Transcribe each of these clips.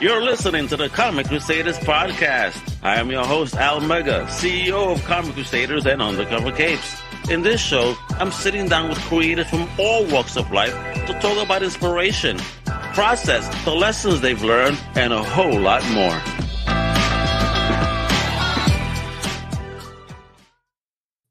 You're listening to the Comic Crusaders podcast. I am your host, Al Mega, CEO of Comic Crusaders and Undercover Capes. In this show, I'm sitting down with creators from all walks of life to talk about inspiration, process, the lessons they've learned, and a whole lot more.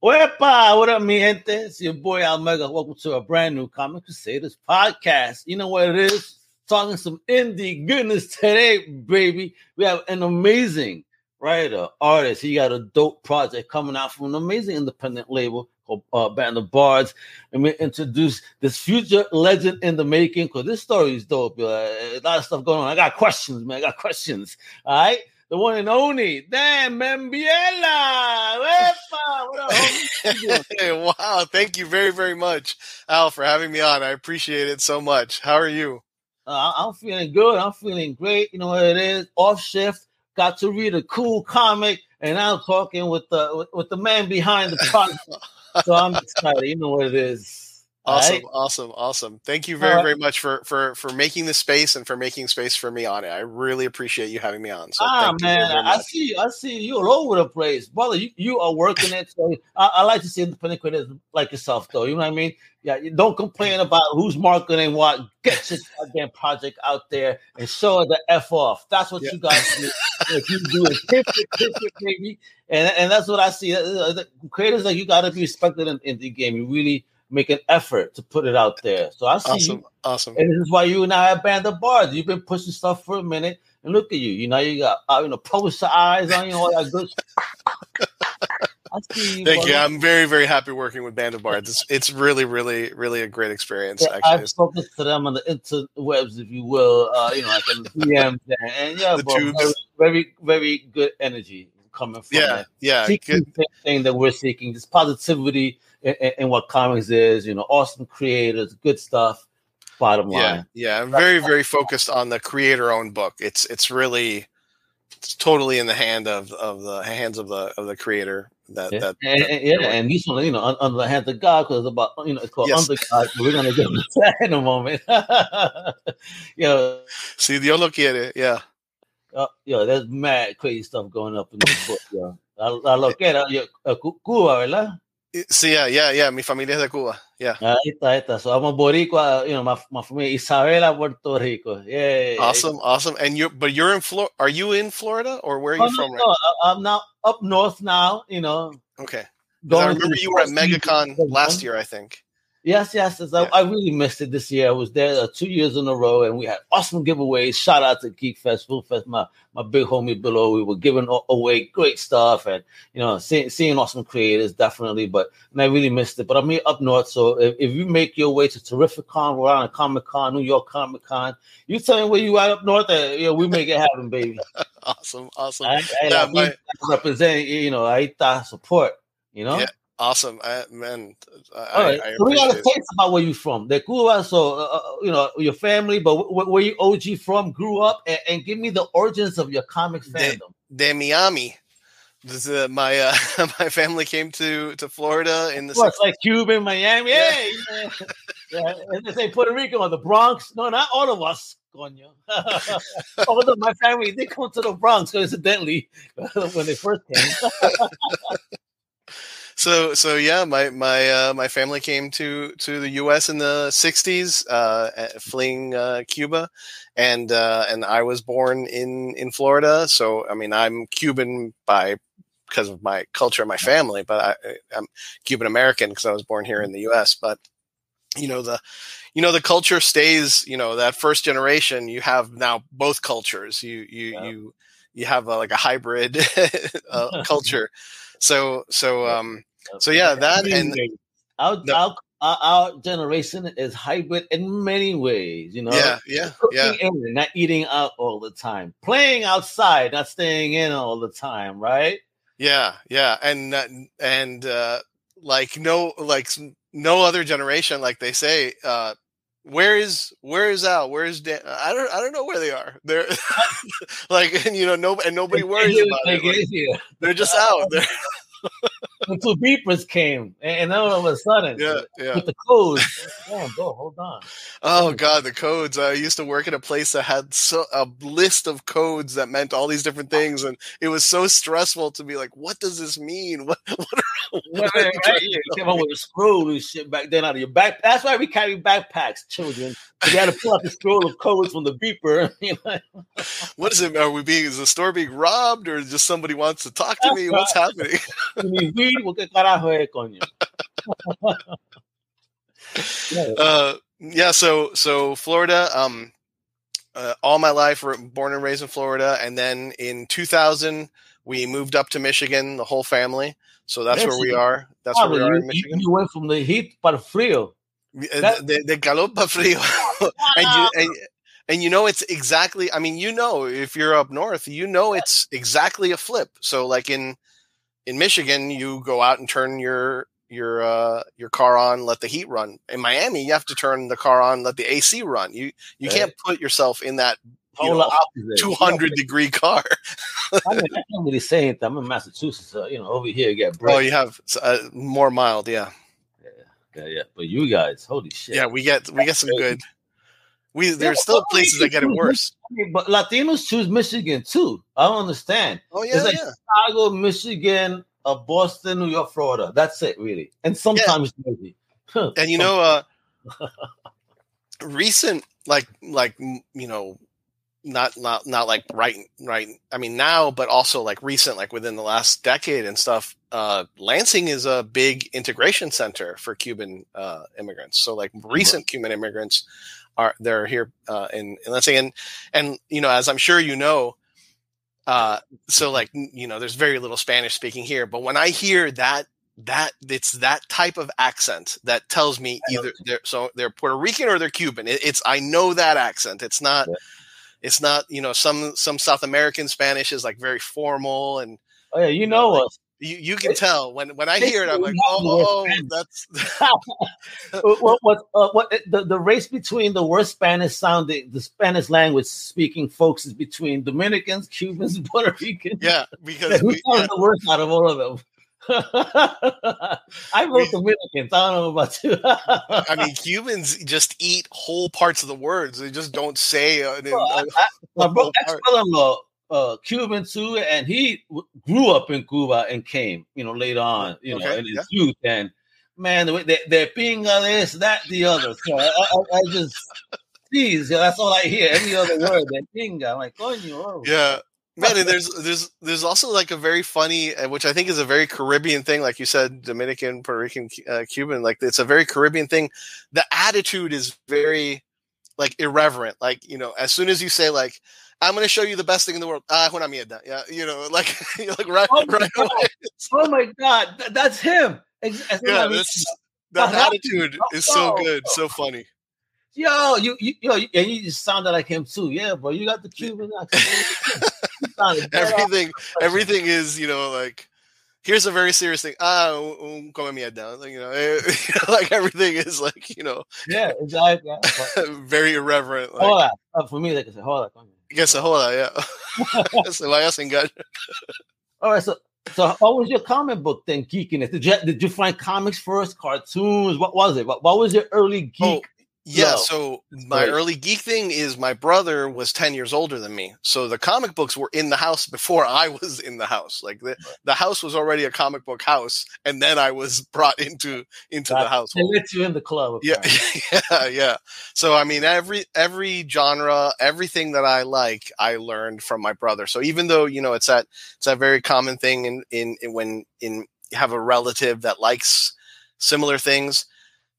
Wepa! What up, mi gente? It's your boy Al Mega. Welcome to a brand new Comic Crusaders podcast. You know what it is? Talking some indie goodness today, baby. We have an amazing writer, artist. He got a dope project coming out from an amazing independent label called uh, Band of Bards. And we introduce this future legend in the making because this story is dope. Uh, a lot of stuff going on. I got questions, man. I got questions. All right the one and only Dan Membiela. wow. Thank you very, very much, Al, for having me on. I appreciate it so much. How are you? Uh, I'm feeling good. I'm feeling great. You know what it is? Off shift. Got to read a cool comic, and I'm talking with the with, with the man behind the project. so I'm excited. You know what it is. Awesome, right? awesome, awesome. Thank you very, very much for for for making the space and for making space for me on it. I really appreciate you having me on. So ah man, I see I see you all over the place, brother. You, you are working it. So I, I, like to see independent creators like yourself, though. You know what I mean? Yeah, you don't complain mm-hmm. about who's marketing what. Get your goddamn project out there and show the f off. That's what yeah. you guys do. if you do it, tip it, tip it, baby. And and that's what I see. Uh, uh, creators like you got to be respected in, in the game. You really make an effort to put it out there. So I see awesome, you. awesome. And this is why you now have Band of Bards. You've been pushing stuff for a minute, and look at you. You know, you got uh, you know eyes on you, all that good. You, Thank you. I'm very, very happy working with Band of Bards. It's, it's really, really, really a great experience. Yeah, actually, I've spoken to them on the interwebs, if you will. Uh, you know, like in the DMs, and yeah, the bro, very, very, very good energy coming from. Yeah, that. yeah. Seeking good. thing that we're seeking, this positivity in, in, what comics is. You know, awesome creators, good stuff. Bottom line. Yeah, yeah. I'm very, very focused on the creator-owned book. It's it's really it's totally in the hand of of the hands of the of the creator. That, yeah. that, and, that, yeah, and this one, you know, under the hands of God, because about you know, it's called yes. under God. We're gonna get into that in a moment. yeah. see, Dios lo quiere, yeah. Uh, yo, there's mad crazy stuff going up in this book, yo. La, la loquera, yo, uh, Cuba, ¿verdad? Sí, yeah, yeah, yeah. Mi familia es de Cuba. Yeah. Ahí está, ahí está. So I'm a Boricua, you know, my, my family, Isabela, Puerto Rico. Yeah. Awesome, awesome. And you, but you're in Florida. Are you in Florida or where are oh, you oh, from? No, right? I'm now up north now. You know. Okay. I remember you were at MegaCon last year, I think. Yes, yes. yes. Yeah. I, I, really missed it this year. I was there uh, two years in a row, and we had awesome giveaways. Shout out to Geek Fest, Food Fest, my my big homie below. We were giving away great stuff, and you know, seeing, seeing awesome creators definitely. But and I really missed it. But I'm here up north, so if, if you make your way to Terrificon, we're on a Comic Con, New York Comic Con. You tell me where you are up north, and you know, we make it happen, baby. awesome, awesome. I, I, yeah, I, my... represent, you know, I support. You know. Yeah. Awesome, I, man. I, All right, I, so we got to talk about where you from. The Cuba, so uh, uh, you know your family, but w- where you OG from, grew up, and, and, give me the origins of your comic fandom. De, de Miami. This, uh, my uh, my family came to to Florida in the course, like Cuba, Miami. Yeah. Hey, yeah. yeah. they say Puerto Rico or the Bronx. No, not all of us. Coño. Although my family they come to the Bronx coincidentally when they first came so so yeah, my my uh, my family came to to the U.S. in the '60s, uh, fleeing uh, Cuba, and uh, and I was born in in Florida. So I mean, I'm Cuban by because of my culture and my family, but I, I'm Cuban American because I was born here in the U.S. But you know the you know the culture stays. You know that first generation, you have now both cultures. You you yeah. you you have a, like a hybrid uh, culture. So so um so yeah, that and our, no. our, our, generation is hybrid in many ways. You know, yeah, yeah, yeah. In, not eating out all the time, playing outside, not staying in all the time, right? Yeah, yeah, and and uh, like no, like no other generation, like they say. Uh, where is where is Al? Where is Dan? I don't I don't know where they are. They're like and you know no and nobody worries about it. Like, they're just out. They're the two beepers came, and then all of a sudden, yeah, yeah. with the codes, oh, damn, bro, hold on. Oh god, the codes! I used to work at a place that had so a list of codes that meant all these different things, and it was so stressful to be like, "What does this mean? What? what, are, what right, right, yeah. Came up with a scroll and shit back then out of your back. That's why we carry backpacks, children. You got to pull out the scroll of codes from the beeper. what is it? Are we being? Is the store being robbed, or just somebody wants to talk to me? What's happening? Uh, yeah, so so Florida. Um, uh, all my life, born and raised in Florida, and then in 2000 we moved up to Michigan, the whole family. So that's Michigan. where we are. That's where we are you, in Michigan. You went from the heat para frío. That, de, de calor para frío. and, you, and, and you know it's exactly. I mean, you know, if you're up north, you know it's exactly a flip. So like in in Michigan, you go out and turn your your uh, your car on, let the heat run. In Miami, you have to turn the car on, let the AC run. You you right. can't put yourself in that you know, 200 degree car. I, mean, I can't really say anything. I'm in Massachusetts, so, you know, over here you get break. Oh, you have uh, more mild, yeah. yeah. Yeah, yeah. But you guys, holy shit. Yeah, we get we get some good. We there's yeah, still places that get it worse. But Latinos choose Michigan too. I don't understand. Oh yeah, it's like yeah. Chicago, Michigan, uh, Boston, New York, Florida. That's it, really. And sometimes yeah. Jersey. and you know, uh, recent like like you know not not not like right right i mean now but also like recent like within the last decade and stuff uh lansing is a big integration center for cuban uh immigrants so like recent cuban immigrants are they're here uh in, in lansing and and you know as i'm sure you know uh so like you know there's very little spanish speaking here but when i hear that that it's that type of accent that tells me either they're so they're Puerto Rican or they're Cuban. It, it's I know that accent. It's not yeah. It's not you know some some South American Spanish is like very formal and oh yeah you, you know, know us. You, you can tell when, when I hear it, I'm like, oh, oh that's what what uh, what the, the race between the worst Spanish sounding the Spanish language speaking folks is between Dominicans, Cubans, Puerto Ricans. Yeah, because who yeah. the worst out of all of them. I wrote Dominicans. I don't know about you. I mean, Cubans just eat whole parts of the words. They just don't say. Uh, well, I, I, my bro, ex-brother-in-law, uh, Cuban too, and he w- grew up in Cuba and came, you know, later on, you okay, know, in his yeah. youth. And man, they, they're being this, that, the other. So I, I, I just, geez, that's all I hear. Any other word, that pinga. I'm like, oh, you. Yeah man and there's there's there's also like a very funny uh, which i think is a very caribbean thing like you said dominican puerto rican uh, cuban like it's a very caribbean thing. The attitude is very like irreverent like you know as soon as you say like i'm going to show you the best thing in the world ah una mierda yeah you know like like right, oh, my right god. oh my god. That's him. Yeah, that's, that attitude is so good so funny yo, you, you, yo, and you just sounded like him too. Yeah, bro, you got the Cuban accent. everything, everything is, you know, like here's a very serious thing. Ah, um, come mierda. Like, you know, like everything is like, you know, yeah, exactly. very irreverent. Like, hola. Uh, for me, like I said, hola. Que se hola, yeah. se vaya sin All right, so so what was your comic book thing, geekiness? Did you did you find comics first, cartoons? What was it? What, what was your early geek? Oh, yeah, no. so my right. early geek thing is my brother was 10 years older than me. So the comic books were in the house before I was in the house. Like the, the house was already a comic book house and then I was brought into into the house. They let you in the club. Yeah, yeah, yeah. So I mean every every genre, everything that I like, I learned from my brother. So even though, you know, it's that it's that very common thing in in, in when in have a relative that likes similar things,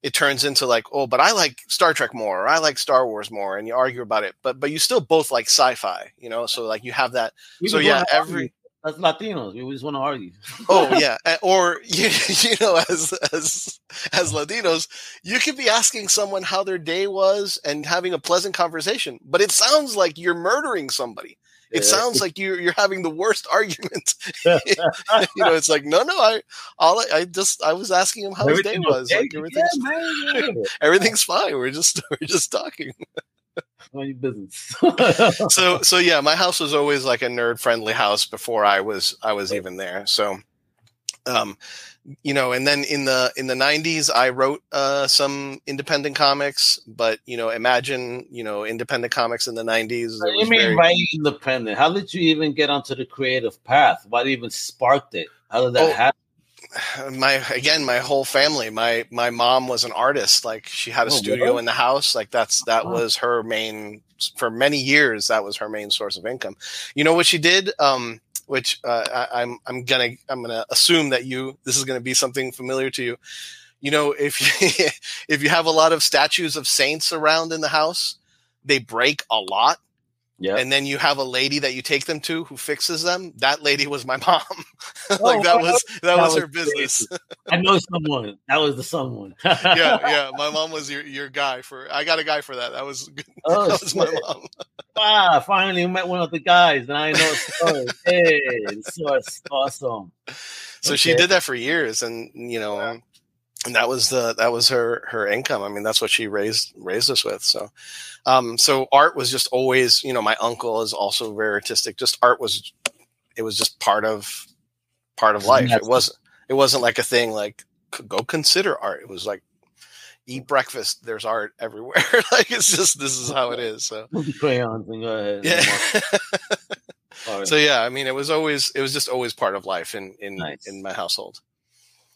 it turns into like, oh, but I like Star Trek more, or I like Star Wars more, and you argue about it. But but you still both like sci-fi, you know. So like you have that. We so yeah, every as Latinos, we just want to argue. oh yeah, eh, or you, you know, as as as Latinos, you could be asking someone how their day was and having a pleasant conversation, but it sounds like you're murdering somebody it sounds like you're you're having the worst argument. you know, it's like no, no, I all I, I just I was asking him how Everything his day was. Okay? Like everything's yeah, man, everything's fine. We're just we're just talking. your business. so so yeah, my house was always like a nerd friendly house before I was I was even there. So Um, you know, and then in the in the '90s, I wrote uh, some independent comics. But you know, imagine you know independent comics in the '90s. You mean very... writing independent? How did you even get onto the creative path? What even sparked it? How did that oh, happen? my again my whole family my my mom was an artist like she had a oh, studio really? in the house like that's that oh. was her main for many years that was her main source of income you know what she did um which uh, I, i'm i'm gonna i'm gonna assume that you this is gonna be something familiar to you. You know if you if you have a lot of statues of saints around in the house they break a lot yeah. And then you have a lady that you take them to who fixes them. That lady was my mom. like oh, that was that, that was, was her business. I know someone. That was the someone. yeah, yeah. My mom was your, your guy for I got a guy for that. That was oh, that was my mom. ah, finally met one of the guys and I know story. hey, so awesome. So okay. she did that for years and you know yeah and that was the that was her her income. I mean, that's what she raised raised us with. So, um, so art was just always, you know, my uncle is also very artistic. Just art was, it was just part of part of life. It wasn't it wasn't like a thing like go consider art. It was like eat breakfast. There's art everywhere. like it's just this is how it is. So crayons and go ahead. Yeah. so yeah, I mean, it was always it was just always part of life in in nice. in my household.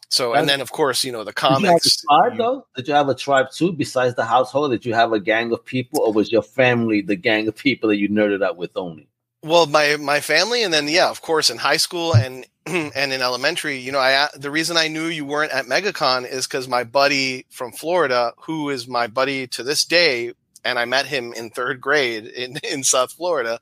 So and, then of course you know the comics. Did you tribe though? Did you have a tribe too besides the household? Did you have a gang of people, or was your family the gang of people that you nerded out with only? Well, my my family, and then yeah, of course, in high school and and in elementary, you know, I the reason I knew you weren't at MegaCon is because my buddy from Florida, who is my buddy to this day, and I met him in third grade in in South Florida.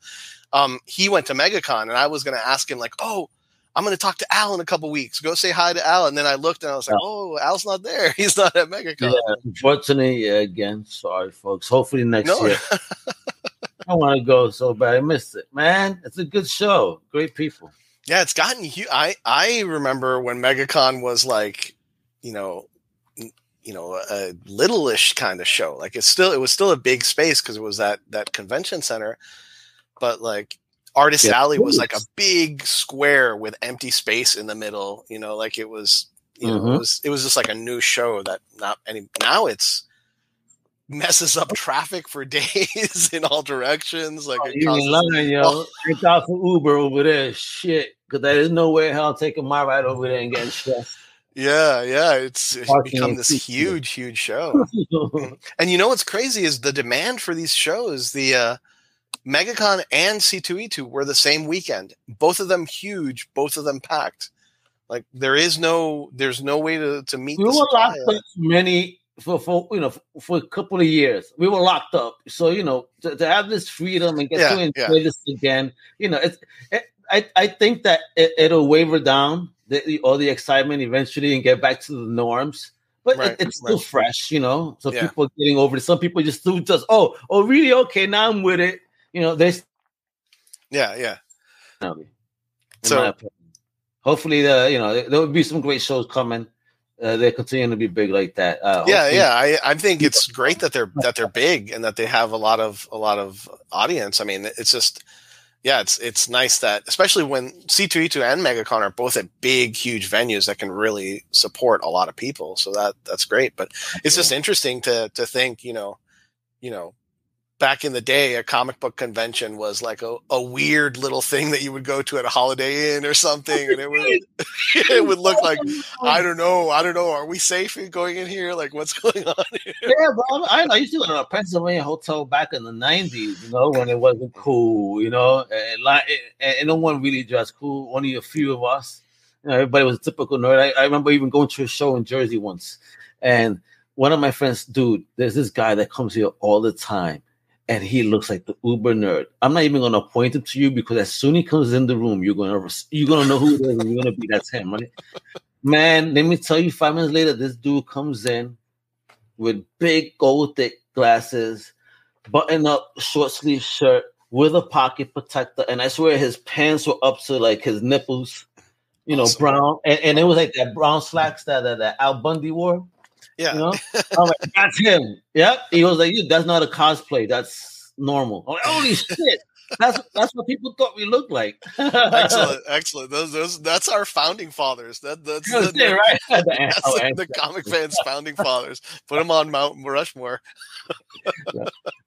Um, he went to MegaCon, and I was going to ask him like, oh I'm going to talk to Al in a couple weeks. Go say hi to Al. And then I looked and I was like, oh, Al's not there. He's not at MegaCon. Yeah, unfortunately, again, sorry, folks. Hopefully next no. year. I want to go so bad. I missed it, man. It's a good show. Great people. Yeah, it's gotten huge. I I remember when MegaCon was like, you know, you know, a little-ish kind of show. Like it's still, it was still a big space because it was that that convention center. But like Artist yeah, Alley was like a big square with empty space in the middle. You know, like it was, you know, mm-hmm. it was it was just like a new show that not any now it's messes up traffic for days in all directions. Like oh, you causes, lying, yo. Oh. Thank God for Uber over there. Shit, because there is no way hell I'm taking my ride over there and getting stressed. Yeah, yeah, it's, it's become this huge, huge show. Mm. and you know what's crazy is the demand for these shows. The uh, MegaCon and C2E2 were the same weekend. Both of them huge, both of them packed. Like there is no there's no way to, to meet. We were locked up many for, for you know for a couple of years. We were locked up. So, you know, to, to have this freedom and get yeah, to enjoy yeah. this again, you know, it's it, I, I think that it, will waver down the, all the excitement eventually and get back to the norms but right, it, it's still right. fresh, you know. So yeah. people getting over it. Some people just do just oh oh really okay now I'm with it you know, there's yeah, yeah. So hopefully, the you know there will be some great shows coming. Uh, they continue to be big like that. Uh, yeah, yeah. I, I think it's great that they're that they're big and that they have a lot of a lot of audience. I mean, it's just yeah, it's it's nice that especially when C2E2 and MegaCon are both at big, huge venues that can really support a lot of people. So that that's great. But it's just interesting to to think, you know, you know, back in the day, a comic book convention was like a, a weird little thing that you would go to at a Holiday Inn or something, and it would it would look like oh, I don't know, I don't know. Are we safe in going in here? Like, what's going on? Here? Yeah, bro. I, I used to go to a Pennsylvania hotel back in the '90s. You know, when it wasn't cool. You know, and like, and no one really dressed cool. Only a few of us. You know, everybody was a typical nerd. I, I remember even going to a show in Jersey once, and one of my friends, dude, there's this guy that comes here all the time and he looks like the uber nerd. I'm not even gonna point him to you because as soon as he comes in the room, you're gonna you're gonna know who it is, and you're gonna be that's him, right? Man, let me tell you, five minutes later, this dude comes in with big gold thick glasses, button up short sleeve shirt with a pocket protector, and I swear his pants were up to like his nipples, you know, awesome. brown, and, and it was like that brown slacks that that, that Al Bundy wore. Yeah. You know? I'm like, that's him. Yep. He was like, that's not a cosplay. That's normal. I'm like, holy shit. That's that's what people thought we looked like. excellent, excellent. Those, those, that's our founding fathers. That, that's, That's the, it, right? that's the, the comic fans' founding fathers. Put them on Mount Rushmore.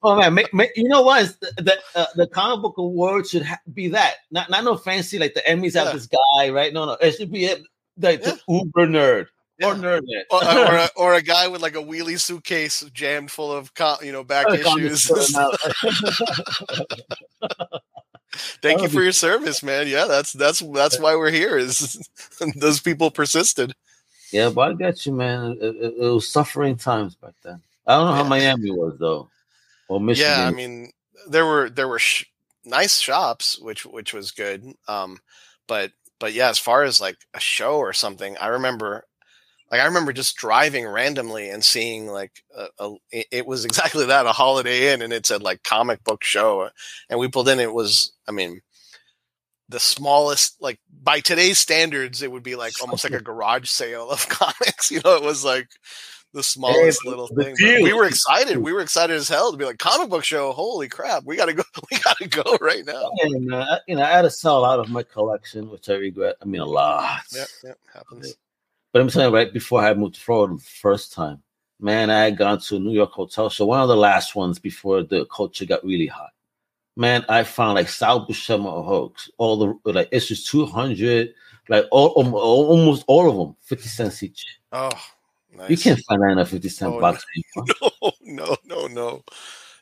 Oh man, make, make, you know what? The the, uh, the comic book award should ha- be that. Not not no fancy like the Emmys have this guy, right? No, no, it should be it, like the uber nerd Yeah. or nerd. or, or, a, or a guy with like a wheelie suitcase jammed full of co- you know back issues. Thank you for your service, man. Yeah, that's that's that's why we're here. Is those people persisted? yeah, but I got you, man. It, it- it was suffering times back then. I don't know how Yeah. Miami was though, or Michigan. Yeah, I mean there were there were sh- nice shops, which which was good. Um, but but yeah, as far as like a show or something, I remember. Like I remember just driving randomly and seeing like a, a it- was exactly that a Holiday Inn and it said like comic book show and we pulled in it was I mean the smallest like by today's standards it would be like almost like a garage sale of comics you know it was like the smallest but little the thing but we were excited we were excited as hell to be like comic book show holy crap we gotta go we gotta go right now and uh, you know, I had to sell out of my collection, which I regret. I mean, a lot. yep yep happens But I'm saying right before I moved to Florida the first time, man, I had gone to a New York hotel show, one of the last ones before the culture got really hot. Man, I found like Sal Buscema Hulks, all the like issues 200, like all, um, almost all of them, 50 cents each. oh nice. You can't find that in a 50 cent Oh, box no no no no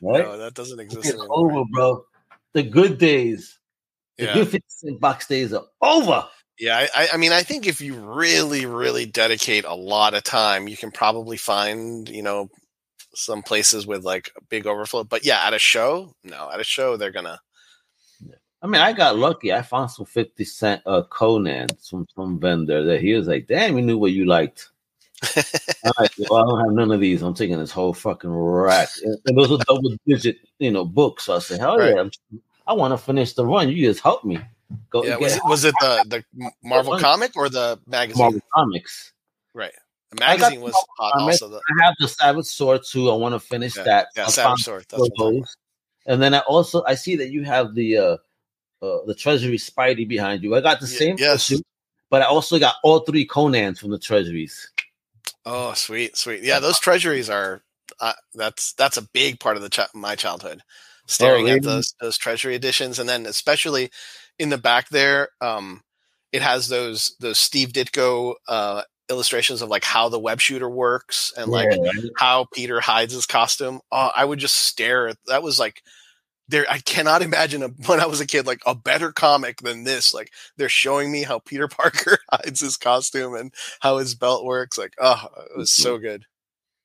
right? no that doesn't exist It's anymore over, bro. The good days, the yeah good 50 cent box days are over. Yeah, I- I, mean, I think if you really, really dedicate a lot of time, you can probably find, you know, some places with like a big overflow. But yeah, at a show, no, at a show, they're gonna. I mean, I got lucky. I found some 50 cent uh, Conan from some vendor that he was like, damn, he knew what you liked. Well, I don't have none of these. I'm taking this whole fucking rack. And, and those are double digit, you know, books. So I said, hell Right. yeah, I'm, I want to finish the run. You just help me. Go Yeah, was it, was it the the Marvel Fun. comic or the magazine? Marvel Comics. Right, the magazine was Marvel hot. comic. Also, the I have the Savage Sword too. I want to finish yeah, that. yeah, I Savage Sword. That's two what of I'm talking those. And then I also I see that you have the uh, uh the Treasury Spidey behind you. I got the Ye- same yes. issue, but I also got all three Conans from the Treasuries. Oh, sweet, sweet. Yeah, those treasuries are. Uh, that's that's a big part of the chi- my childhood. Staring really? at those those treasury editions, and then especially in the back there, um, it has those those Steve Ditko uh, illustrations of like how the web shooter works and like Yeah, how Peter hides his costume. Oh, I would just stare at that. Was like there. I cannot imagine a, when I was a kid like a better comic than this. Like they're showing me how Peter Parker hides his costume and how his belt works. Like oh, it was so good.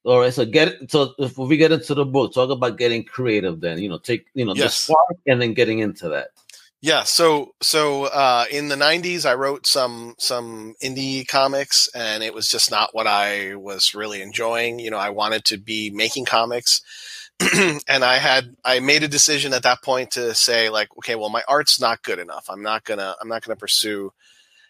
All right, so get so if we get into the book, talk about getting creative. Then you know, take you know the spark and then getting into that. Yeah, so so uh, in the '90s, I wrote some some indie comics, and it was just not what I was really enjoying. You know, I wanted to be making comics, and I had I made a decision at that point to say like, okay, well, my art's not good enough. I'm not gonna I'm not gonna pursue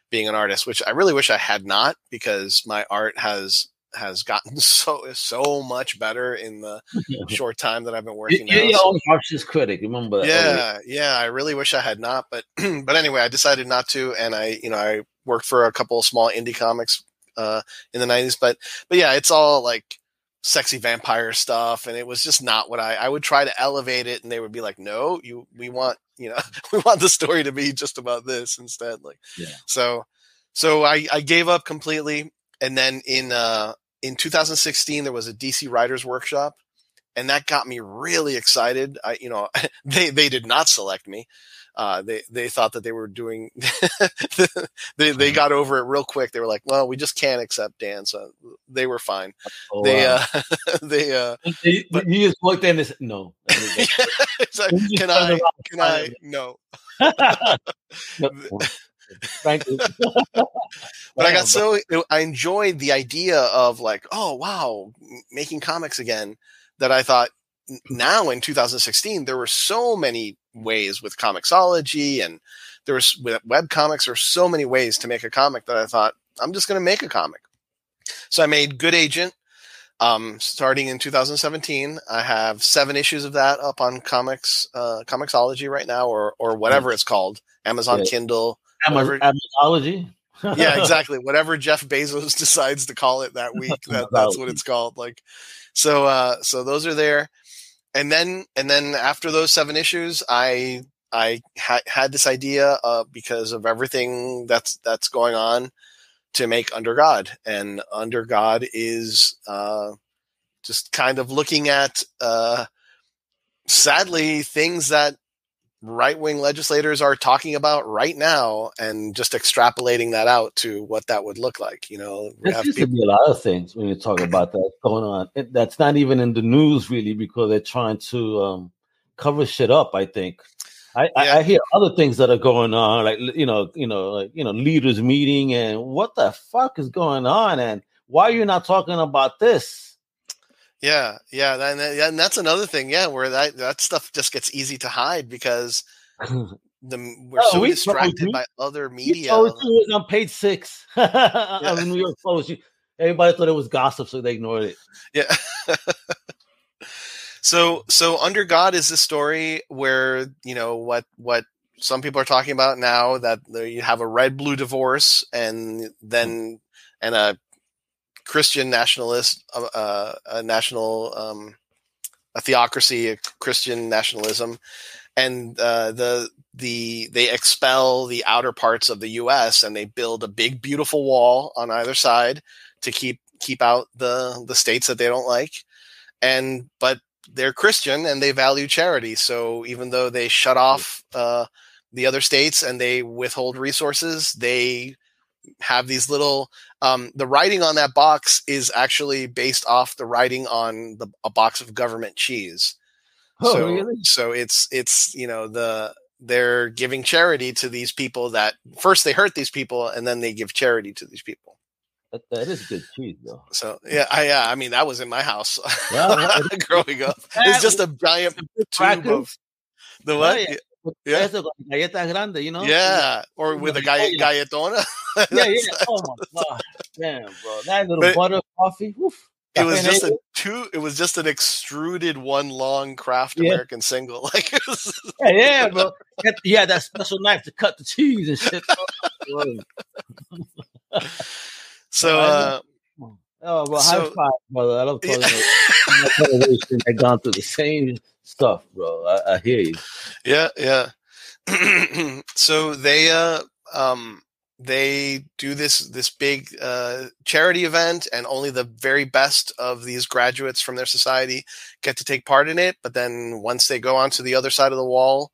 being an artist, which I really wish I had not, because my art has has gotten so so much better in the short time that I've been working. You're now. your So- harshest critic. Remember that? yeah yeah i really wish i had not but but anyway i decided not to and i you know i worked for a couple of small indie comics uh in the 90s but but yeah it's all like sexy vampire stuff and it was just not what i i would try to elevate it and they would be like no you we want you know we want the story to be just about this instead like Yeah. so so i i gave up completely and then in uh in 2016 there was a dc writers workshop and that got me really excited. I, you know, they they did not select me. Uh, they they thought that they were doing. they they got over it real quick. They were like, "Well, we just can't accept Dan," so they were fine. Oh, they wow. uh, they uh, you, but- you just looked in and said, no. it's like, can I can I no? No. Thank you. But I got so I enjoyed the idea of like, oh wow, making comics again. That I thought now in 2016 there were so many ways with Comixology and there was with web comics. There were so many ways to make a comic that I thought I'm just going to make a comic. So I made Good Agent. Um, starting in 2017, I have seven issues of that up on comics, uh, Comixology right now, or or whatever it's called, Amazon Yeah. Kindle. Whatever- Amazology. yeah, exactly. Whatever Jeff Bezos decides to call it that week, that, that's what it's called. Like, so, uh, so those are there, and then, and then after those seven issues, I, I ha- had this idea, uh, because of everything that's that's going on, to make Under God, and Under God is, uh, just kind of looking at, uh, sadly, things that right wing legislators are talking about right now and just extrapolating that out to what that would look like. You know, There have seems to be a lot of things when you talk about that going on. It, that's not even in the news really because they're trying to um, cover shit up. I think. I, I, I hear other things that are going on, like you know, you know, like you know, leaders meeting, and what the fuck is going on, and why are you not talking about this? Yeah, yeah, and, that- and that's another thing, yeah, where that that stuff just gets easy to hide because the we're Oh, so we distracted by other You media. told you it was on page six of the New York Post. You- Everybody thought it was gossip, so they ignored it. Yeah. so so under God is the story where you know what what some people are talking about now that you have a red blue divorce and then and a Christian nationalist uh, uh, a national um, a theocracy a Christian nationalism and uh, the the they expel the outer parts of the U.S. and they build a big beautiful wall on either side to keep keep out the the states that they don't like and but they're christian and they value charity so even though they shut off uh, the other states and they withhold resources they have these little um, the writing on that box is actually based off the writing on the, a box of government cheese Oh, so really? so it's it's you know the they're giving charity to these people that first they hurt these people and then they give charity to these people That, that is good cheese, though. so yeah, I yeah, I mean that was in my house Yeah, growing up. It's just a giant tube of the what? Yeah, Yeah. Eso con galletas grande, you know? Yeah, or with a galle- galletona. Yeah, yeah. Oh my god. Damn, bro. That little But- butter coffee. Woof. It was just a two. It was just an extruded one long Kraft Yeah. American single. Like was, Yeah, yeah, bro. Had that special knife to cut the cheese and shit. so. uh Oh, well, So- high five, brother. I love talking yeah. about my generation that gone through the same stuff, bro. I, I hear you. yeah yeah so they uh um they do this this big uh charity event and only the very best of these graduates from their society get to take part in it but then once they go onto the other side of the wall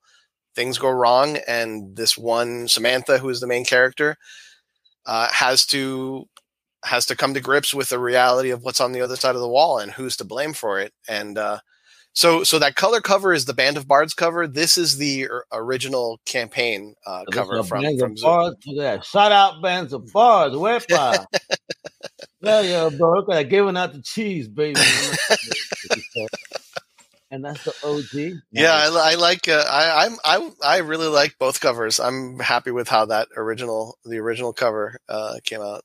things go wrong and this one samantha who is the main character uh has to has to come to grips with the reality of what's on the other side of the wall and who's to blame for it and uh so, so that color cover is the Band of Bards cover. This is the or- original campaign uh, cover from bands from of Zoom. bars. Look at that. Shout out bands of bars. Wepa. yeah, yeah, bro. Look at that. Giving out the cheese, baby. and that's the OG. Yeah, I, I like. Uh, I, I'm. I. I really like both covers. I'm happy with how that original, the original cover, uh, came out.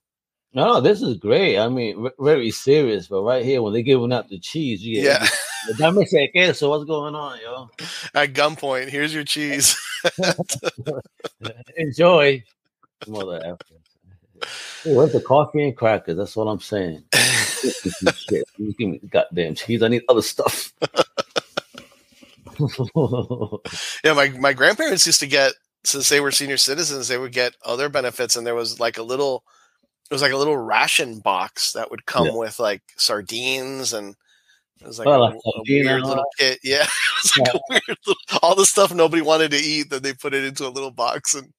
No, this is great. I mean, v- very serious, but right here, when they're giving out the cheese, Yeah, get Dame ese queso. What's going on, yo? at gunpoint. Here's your cheese. Enjoy. Mother. Hey, where's the coffee and crackers? That's what I'm saying. Shit. You give me goddamn cheese. I need other stuff. yeah, my my grandparents used to get since they were senior citizens, they would get other benefits, and there was like a little, it was like a little ration box that would come Yeah. with like sardines and. It was like Oh, a, like a weird little kit. Yeah, it was like a weird little, all the stuff nobody wanted to eat. Then they put it into a little box, and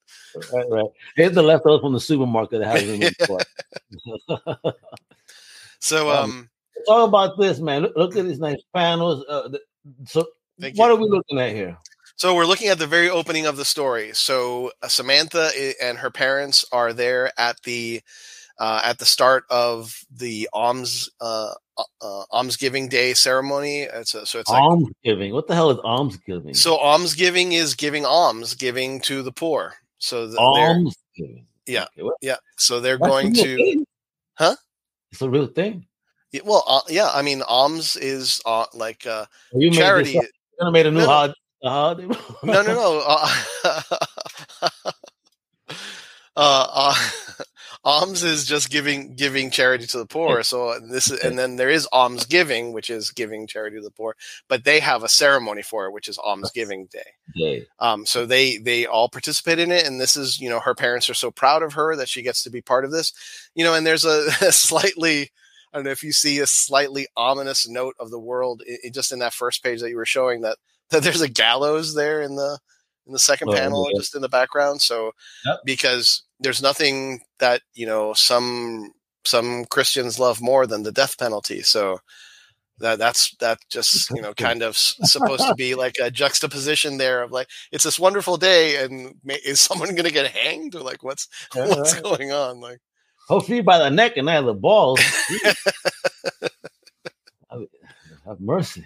right, right. Here's the leftovers from the supermarket that been bought. so Um, um, Talk about this, man. Look, look at these nice panels. Uh, th- so, what you. are we looking at here? So we're looking at the very opening of the story. So uh, Samantha and her parents are there at the uh, at the start of the alms uh, uh, uh, almsgiving day ceremony. It's a, so it's like almsgiving. What the hell is almsgiving? so almsgiving is giving alms, giving to the poor. So th- they're almsgiving. Yeah. Okay, yeah. So they're that's going to thing? Huh? It's a real thing. Yeah, well, uh, yeah, I mean, alms is uh, like uh, You charity. up. You made a new No, no. holiday. No, no, no. Uh, uh, uh, alms is just giving giving charity to the poor. So this is, and then there is alms giving, which is giving charity to the poor. But they have a ceremony for it, which is alms giving day. Um, so they they all participate in it, and this is you know her parents are so proud of her that she gets to be part of this, you know. And there's a, a slightly I don't know if you see a slightly ominous note of the world i i- just in that first page that you were showing that that there's a gallows there in the in the second Oh, panel yeah. just in the background. So Yep. because there's nothing that you know some some Christians love more than the death penalty. So that that's that just you know kind of supposed to be like a juxtaposition there of like it's this wonderful day and ma- is someone going to get hanged or like what's Yeah, what's right. going on like Hopefully by the neck and not the balls. have have mercy.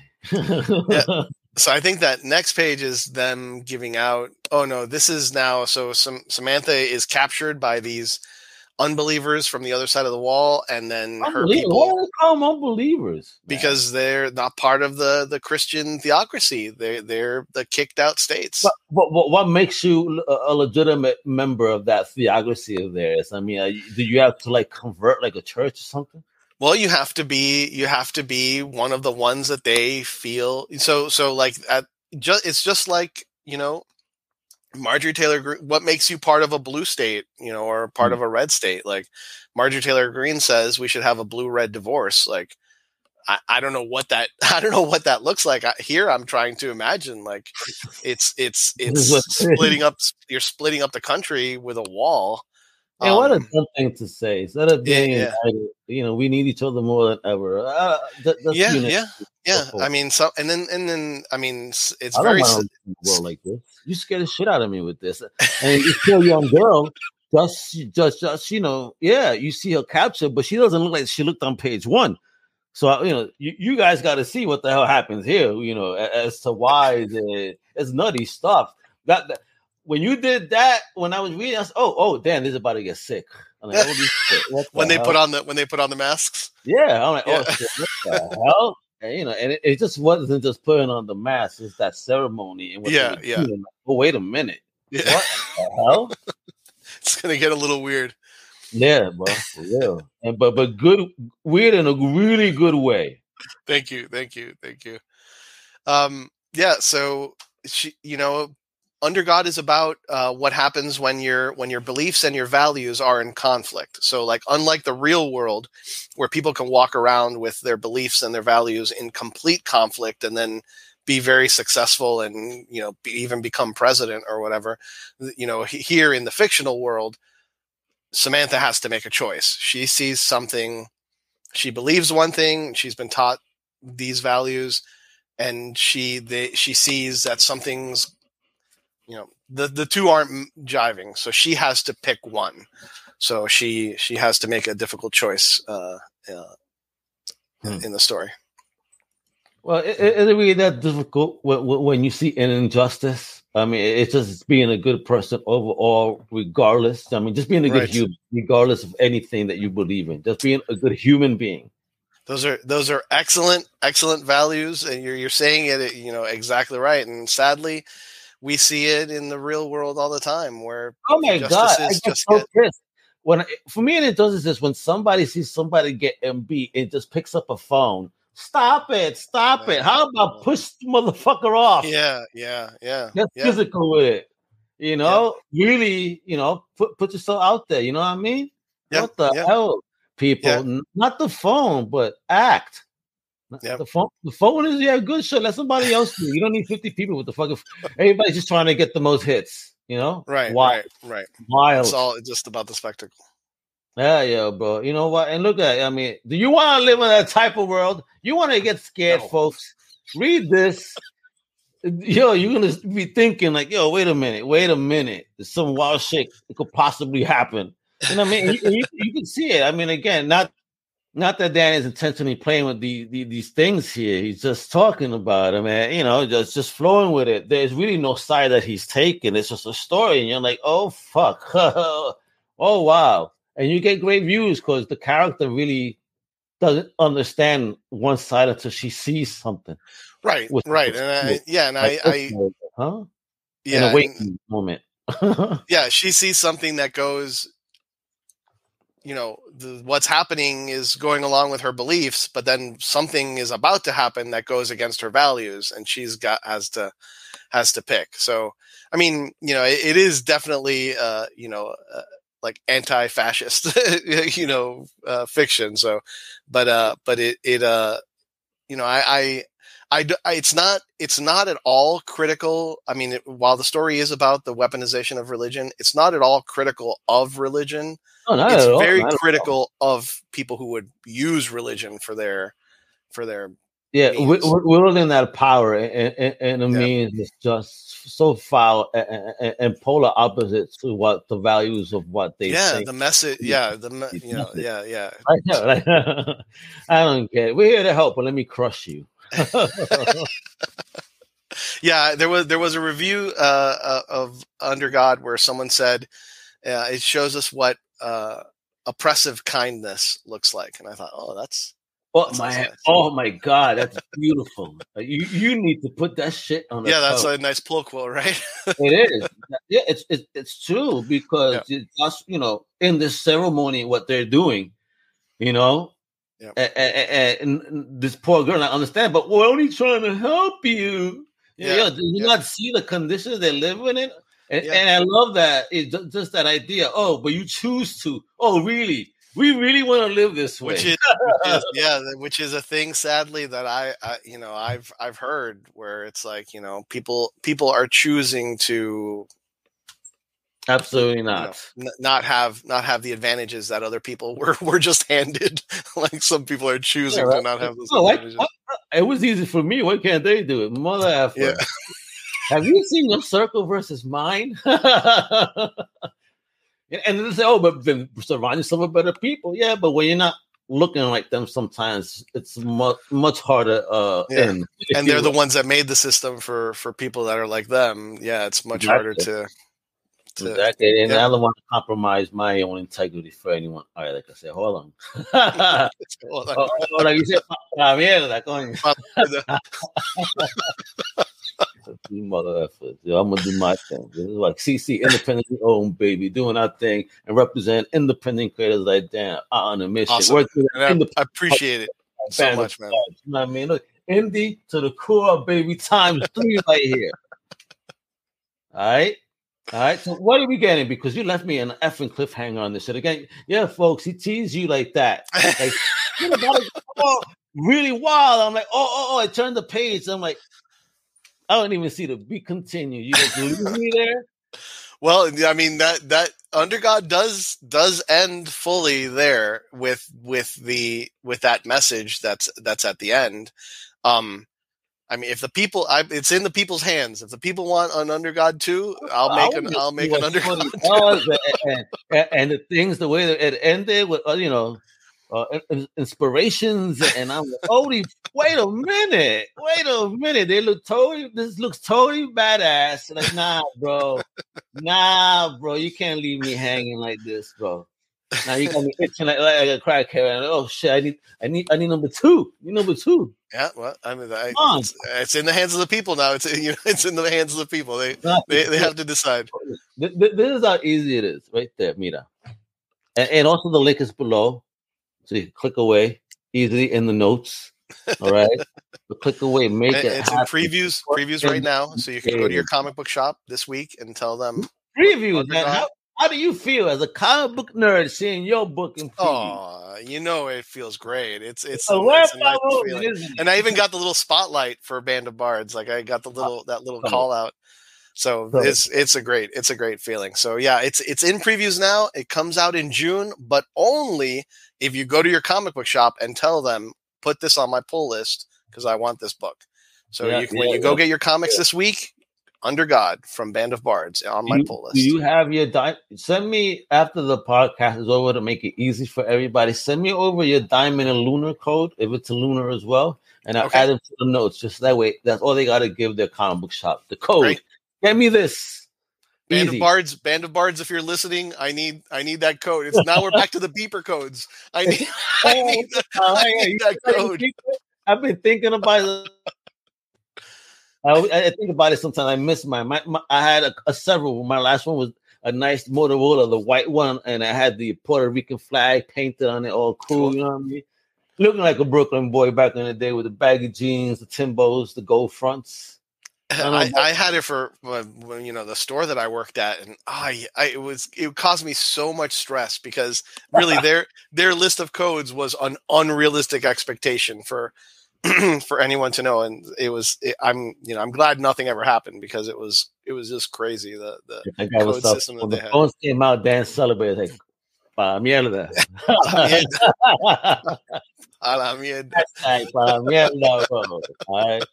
So I think that next page is them giving out. Oh no, this is now. So some Samantha is captured by these unbelievers from the other side of the wall, and then her people Why do they call them unbelievers? man? because they're not part of the the Christian theocracy. They they're the kicked out states. But, but, but what makes you a, legitimate member of that theocracy of theirs? I mean, do you have to like convert like a church or something? Well, you have to be you have to be one of the ones that they feel so so like at just it's just like you know Marjorie Taylor. What makes you part of a blue state, you know, or part of a red state? Like Marjorie Taylor Greene says, we should have a blue red divorce. Like I, I don't know what that I don't know what that looks like. I, here, I'm trying to imagine like it's it's it's splitting up. You're splitting up the country with a wall. Hey, what a Um, dumb thing to say. Instead of yeah, being yeah. united, you know, we need each other more than ever. Uh, that, that's yeah, yeah, yeah. I mean, so and then and then I mean, it's I very want s- to live in a world like this. You scare the shit out of me with this. And this poor young girl, just, just, just, you know, yeah, you see her capture, but she doesn't look like she looked on page one. So you know, you, you guys got to see what the hell happens here. You know, a- as to why the it's nutty stuff. That, that when you did that, when I was reading, I was, oh, oh, damn, this is about to get sick. I'm like, when the they hell? put on the when they put on the masks. Yeah, I'm like, oh shit, what the hell? And, you know, and it, it just wasn't just putting on the mask; it's that ceremony and Yeah, yeah. doing. Oh, wait a minute, Yeah, what the hell? it's gonna get a little weird. Yeah, bro, real. And but but good, weird in a really good way. Thank you, thank you, thank you. Um, yeah. So she, you know, under God is about uh, what happens when your when your beliefs and your values are in conflict. So, like, unlike the real world, where people can walk around with their beliefs and their values in complete conflict, and then be very successful and you know be, even become president or whatever. You know, here in the fictional world, Samantha has to make a choice. She sees something. She believes one thing. She's been taught these values and she they, she sees that something's you know the the two aren't jiving so she has to pick one so she she has to make a difficult choice uh, uh Hmm. in the story Well, it, it, is it really that difficult when, when when you see an injustice? I mean, it's just being a good person overall, regardless. I mean, just being a good Right. human, regardless of anything that you believe in. Just being a good human being. those are those are excellent excellent values and you're you're saying it you know exactly right and sadly we see it in the real world all the time where Oh my god! I injustices get just so get pissed. When I- for me, an injustice is this when somebody sees somebody get MB and just picks up a phone. Stop it! Stop it! How about push the motherfucker off? yeah yeah yeah Get yeah physical with it. You know, really, you know, put put yourself out there. You know what I mean? Yeah, What the yeah. hell, people? Yeah. Not the phone, but act. Yep. The phone, the phone is yeah, good shit. Let somebody else do. You don't need fifty people with the fucking. Everybody's just trying to get the most hits. You know, right Wild, right right wild. it's all just about the spectacle Yeah, yeah, bro. You know what? And look at, I mean, do you want to live in that type of world? You want to get scared, No. folks? Read this. Yo, you're gonna be thinking like, yo, wait a minute, wait a minute. There's some wild shit that could possibly happen. You know what I mean? You, you, you can see it. I mean, again, not not that Dan is intentionally playing with the, the these things here. He's just talking about it, man. You know, just just flowing with it. There's really no side that he's taking. It's just a story, and you're like, oh fuck, oh wow, and you get great views because the character really doesn't understand one side until she sees something. Right, With- right, with- and I, yeah, and Like, I, I huh? yeah, An and- awakening moment. yeah, she sees something that goes, you know, the, what's happening is going along with her beliefs, but then something is about to happen that goes against her values, and she's got has to has to pick. So, I mean, you know, it, it is definitely, uh, you know, uh, like anti-fascist, you know, uh, fiction. So, but uh, but it it uh, you know, I I I it's not it's not at all critical. I mean, it, while the story is about the weaponization of religion, it's not at all critical of religion. No, not it's very all. critical of people who would use religion for their for their Yeah, means. we're wielding that power, and, and, Yeah. means is just so foul and, and, polar opposites to what the values of what they yeah think. the message Yeah. yeah the me- you know yeah yeah I know, like, I don't get it. We're here to help, but let me crush you. yeah there was there was a review uh, uh, of under god where someone said uh, it shows us what uh, oppressive kindness looks like and i thought oh that's oh That my, nice. oh my God, that's beautiful. You you need to put that shit on. yeah the that's cover. a nice pull quote right It is. Yeah, it's it's, it's true because it's just you know in this ceremony what they're doing, you know. Yep. A- a- a- And, and this poor girl, I understand, but we're only trying to help you. Yeah, Yeah, do you yeah. not see the conditions they're living in? And, Yeah. and I love that. It's just that idea. Oh, but you choose to. Oh, really? We really want to live this way. which is, which is yeah which is a thing sadly that I, I you know i've i've heard where it's like you know people people are choosing to Absolutely you know, not. n- not have not have the advantages that other people were were just handed like some people are choosing right. to not have those why- advantages why- it was easy for me. Why can't they do it? Mother. Yeah. Have you seen your circle versus mine? and they say, oh, but then surround yourself with better people. Yeah, but when you're not looking like them, sometimes it's much much harder. Uh, Yeah. in, and they're the ones that made the system for for people that are like them yeah it's much harder to to Exactly. And yeah. I don't want to compromise my own integrity for anyone. All right, like I said, hold on. Hold on. oh, oh, like you said, mierda, coño. You mother effers. Yo, I'm gonna do my thing. This is like CC independently owned, baby, doing our thing and represent independent creators like damn on a mission. Awesome. I, I appreciate it so much man stars, You know what I mean? Look, indie to the core, baby, times three right here. All right. All right. So what are we getting? Because you left me an effing cliffhanger on this shit again. Yeah, folks, he teased you like that. Like, you know, really wild. I'm like, oh, oh, oh, I turned the page. I'm like, I don't even see the be continue. You just leave me there. Well, I mean that that Under God does does end fully there with with the with that message that's that's at the end. Um, I mean, if the people, I, it's in the people's hands. If the people want an Under God too, I'll make an I'll make an Under God. And, and, and the things, the way that it ended with, uh, you know, uh, in- in- inspirations, and I'm like, holy, wait a minute, wait a minute, they look totally, this looks totally badass. Like, nah, bro, nah, bro, you can't leave me hanging like this, bro. Now you got me itching like, like a crackhead. Oh shit, I need, I need, I need number two. You number two. Yeah, well, I mean, I, it's, it's in the hands of the people now. It's you know, it's in the hands of the people. They they, they have to decide. Th- th- This is how easy it is, right there, Mira. And, and also the link is below, so you click away easily in the notes. All right, but click away, make it. It's in previews previews right now, so you can go to your comic book shop this week and tell them. Previews, man. How, how do you feel as a comic book nerd seeing your book in preview? Oh, you know it feels great. It's it's, So a, it's a nice feeling. it? and I even got the little spotlight for Band of Bards. Like I got the oh, little that little on. call out. So Come it's it's a great it's a great feeling. So yeah, it's it's in previews now. It comes out in June, but only if you go to your comic book shop and tell them put this on my pull list because I want this book. So Yeah, you, when yeah, you go yeah. get your comics this week, Under God from Band of Bards eh, on my you, pull list. do you have your di- send me after the podcast is over to make it easy for everybody send me over your diamond and lunar code if it's a lunar as well and i'll Okay. add it to the notes just that way that's all they got to give their comic book shop the code Great. get me this Band Easy. of Bards, Band of Bards. If you're listening, I need I need that code. It's now we're back to the beeper codes. I oh, need I need, the, Oh, I need that code. I've been thinking about it. I, I think about it sometimes. I miss my, my, my I had a, a several. My last one was a nice Motorola, the white one, and I had the Puerto Rican flag painted on it, all cool. You know what I mean? Looking like a Brooklyn boy back in the day with the baggy jeans, the Timbos, the gold fronts. I, I had it for uh, when, you know the store that I worked at, and I, I it was it caused me so much stress because really their their list of codes was an unrealistic expectation for for anyone to know, and it was it, I'm you know I'm glad nothing ever happened because it was it was just crazy the the That Code system that When they the had. phones came out, Dan celebrated like, "Pa mierda." a la mierda. Hashtag para mierda. All right.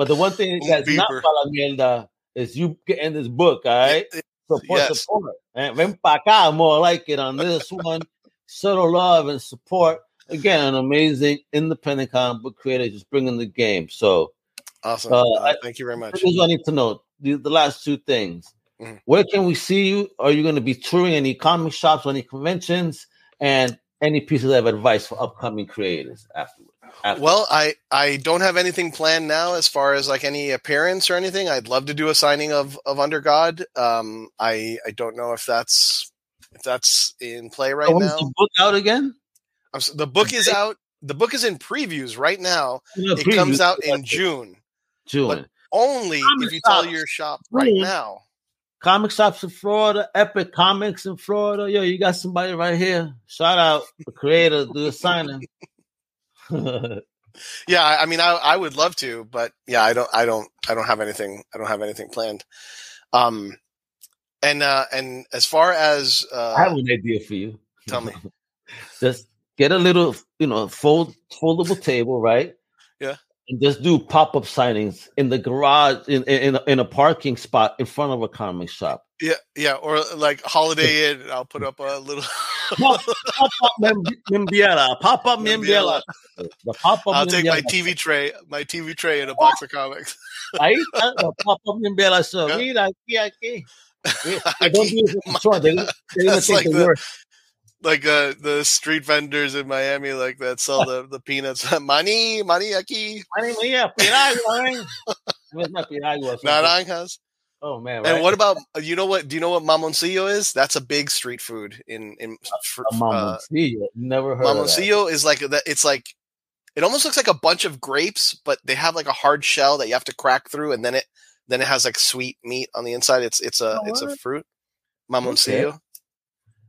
But the one thing that's not beeper. para mierda is you getting this book, all right? Support, yes. support. And ven pa acá, more like it on this one. Subtle love and support. Again, an amazing independent comic book creator just bringing the game. So, Awesome. Uh, Uh, I- thank you very much. I need to know the, the last two things. Mhm. Where can we see you? Are you going to be touring any comic shops, or any conventions, and any pieces of advice for upcoming creators afterward? After? Well, I I don't have anything planned now as far as like any appearance or anything. I'd love to do a signing of of Under God. Um, I I don't know if that's if that's in play right So when's now. the book out again? I'm, s- the book is out. The book is in previews right now. No, It comes out in June. June. Only Comic if you tell shops. your shop right June. now. Comic shops in Florida, Epic Comics in Florida. Yo, you got somebody right here. Shout out the creator, do a signing. Yeah, I, mean, I I would love to, but yeah, I don't I don't I don't have anything I don't have anything planned. Um, and uh, and as far as uh, I have an idea for you. tell me. Just get a little, you know, fold foldable table, right? Yeah. And just do pop up signings in the garage, in in in a parking spot in front of a comic shop. Yeah, yeah, or like Holiday Inn. I'll put up a little. Pop up Membiela, pop up. Membiela. The pop up. I'll take my TV tray, my TV tray, and a box of comics. Ahí está, the pop up Membiela show. Yeah. Mira aquí, aquí. Yeah, don't do it. They, gonna That's like the the- worst. like uh, the street vendors in Miami, like that sell the, the peanuts. money, money aquí, Money mía, piragua, man. Where's my piragua? naranjas. Oh man, right? And what about uh, you know what? Do you know what mamoncillo is? That's a big street food in in fr- uh, mamoncillo? Never heard of that. Mamoncillo is like that. It's like it almost looks like a bunch of grapes, but they have like a hard shell that you have to crack through, and then it then it has like sweet meat on the inside. It's it's a Oh, it's a fruit. Mamoncillo.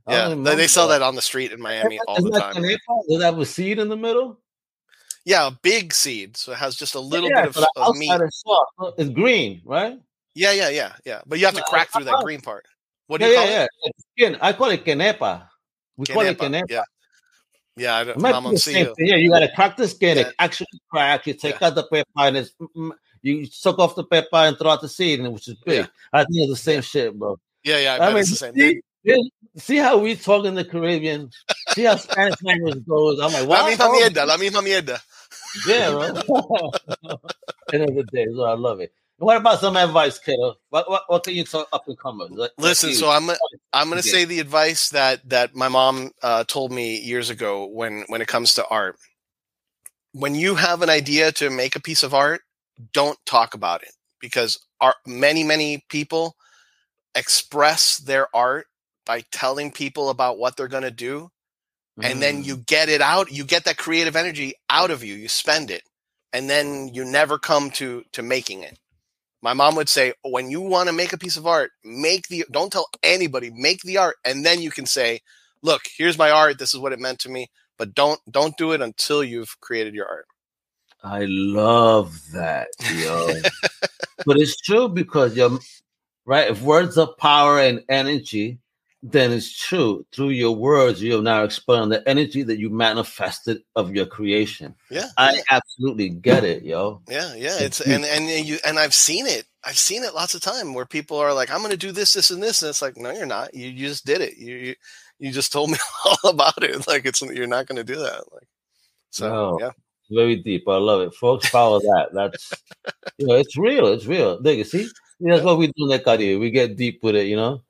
I Yeah, they, they sell that. that on the street in Miami all the time. Does it have a seed in the middle? Yeah, a big seed, so it has just a little yeah, bit of, of meat. soft. It's green, right? Yeah, yeah, yeah, yeah. But you have to crack through that green part. What do yeah, you yeah, call yeah. it? It's skin. I call it quenepa. We call it Quenepa. Yeah, yeah. I don't, It might be the same mamoncillo. thing. Yeah, you got to crack the skin. Yeah. It actually crack. You take out the pepper and it's, you suck off the pepper and throw out the seed, and which is big. Yeah. I think it's the same shit, bro. Yeah, yeah. I, I mean, it's the same. see, see- see how we talk in the Caribbean. See how Spanish language goes. I'm like, La what? misma Oh, mierda, la misma mierda. Yeah, bro. End of the day, so I love it. What about some advice, kiddo? What what, what can you tell up and comers? Like, Listen, like so I'm I'm going to say the advice that that my mom uh, told me years ago when when it comes to art. When you have an idea to make a piece of art, don't talk about it because art, many many people express their art by telling people about what they're going to do and then Mm. you get it out you get that creative energy out of you you spend it and then you never come to to making it my mom would say when you want to make a piece of art make the don't tell anybody make the art and then you can say look here's my art this is what it meant to me but don't don't do it until you've created your art I love that, yo. but it's true because you're right. If words are power and energy, then it's true. Through your words, you have now explained the energy that you manifested of your creation. yeah I yeah, absolutely get it, yo. yeah yeah it's and and you and i've seen it i've seen it lots of time where people are like i'm going to do this this and this and it's like no you're not you, you just did it you, you you just told me all about it like it's you're not going to do that like so No. yeah Very deep. I love it. Folks, follow that. That's you know, it's real. It's real. Dig it. See, Yeah, that's what we do in the career. We get deep with it, you know.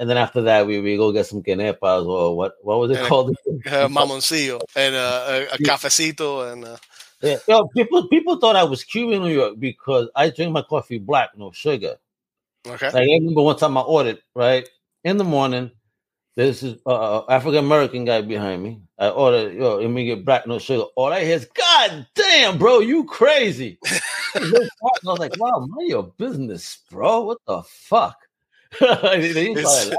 And then after that, we, we go get some quenepas or what what was it And a- called? Uh, mamoncillo and uh, a, a cafecito and uh, Yeah, yo, people people thought I was Cuban in New York because I drink my coffee black, no sugar. okay. Like I remember one time I ordered right in the morning. This is uh, African American guy behind me. I ordered yo, let me get black, no sugar. All I hear is, "God damn, bro, you crazy!" I was like, "Wow, mind your business, bro. What the fuck?" they, they It's-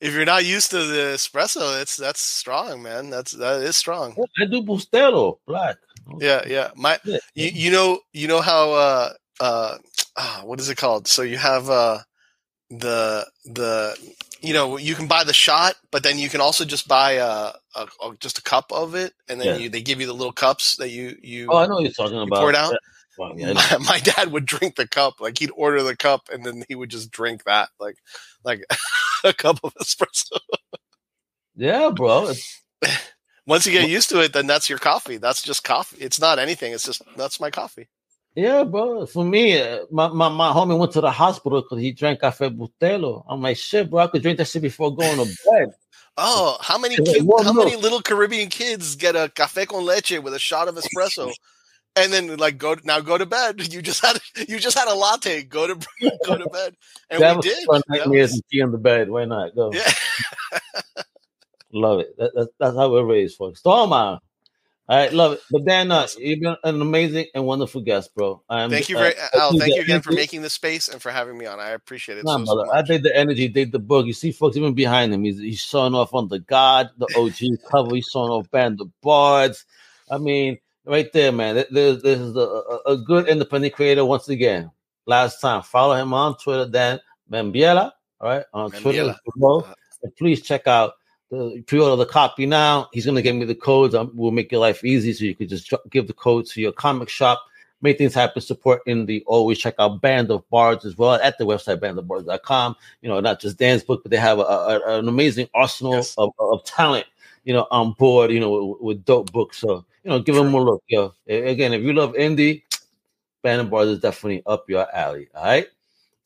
If you're not used to the espresso, it's that's strong, man. That's that is strong. I do bustelo black. Yeah, yeah. My you, you know you know how uh uh ah, what is it called? So you have uh the the you know you can buy the shot, but then you can also just buy uh, a, a just a cup of it, and then Yeah. you, they give you the little cups that you you. Oh, I know what you're talking about. pour it out? Yeah. Well, yeah, I know. my, my dad would drink the cup like he'd order the cup and then he would just drink that like like a cup of espresso yeah, bro. Once you get used to it then that's your coffee that's just coffee it's not anything it's just that's my coffee Yeah, bro. For me, uh, my, my, my homie went to the hospital because he drank cafe bustelo. I'm like, shit, bro. I could drink that shit before going to bed. oh how many Yeah, kid, one how many little caribbean kids get a cafe con leche with a shot of espresso and then like go now go to bed you just had you just had a latte go to go to bed and that we did fun That nightmares was- and tea in the bed. Why not? Go. yeah Love it. That, that, that's how we're raised, folks. Toma. All right, love it. But Dan, uh, you've been an amazing and wonderful guest, bro. I'm, thank you uh, very I al thank you again for making this space and for having me on i appreciate it Nah, so, so. I dig the energy, dig the book. You see, folks, even behind him, he's he's showing off on the God, the OG cover. He's showing off Band of Bards. I mean, right there, man. Th- This, is a, a, good independent creator once again. Last time, follow him on Twitter, Dan Membiela. All right, on Twitter. Membiela. as well. And please check out the pre-order the copy now. He's gonna give me the codes. Um, we'll make your life easy, so you could just give the code to your comic shop. Make things happen. Support in the always check out Band of Bards as well at the website bandofbards.com. You know, not just Dan's book, but they have a, a, an amazing arsenal Yes. of, of talent. You know, on board. You know, with, with dope books. So you know, give them a look. Yo, again, if you love indie, Band of Bards is definitely up your alley. All right.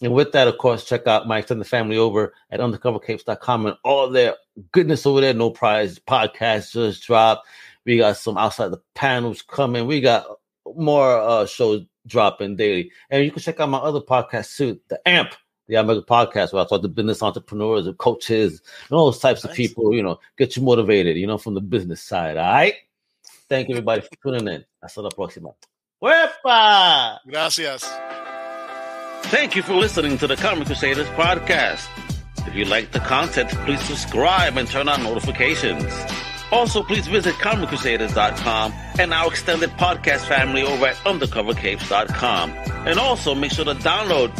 And with that, of course, check out my extended family over at undercovercapes.com and all their goodness over there. No prize podcast just dropped. We got some outside the panels coming. We got more uh, shows dropping daily. And you can check out my other podcast too, The AMP, the Al Mega Podcast, where I talk to business entrepreneurs and coaches and all those types of people, you know, get you motivated, you know, from the business side. All right. Thank you, everybody, for tuning in. Hasta la próxima. Wepa! gracias Thank you for listening to the Comic Crusaders podcast. If you like the content, please subscribe and turn on notifications. Also, please visit comiccrusaders.com and our extended podcast family over at undercovercapes.com. And also make sure to download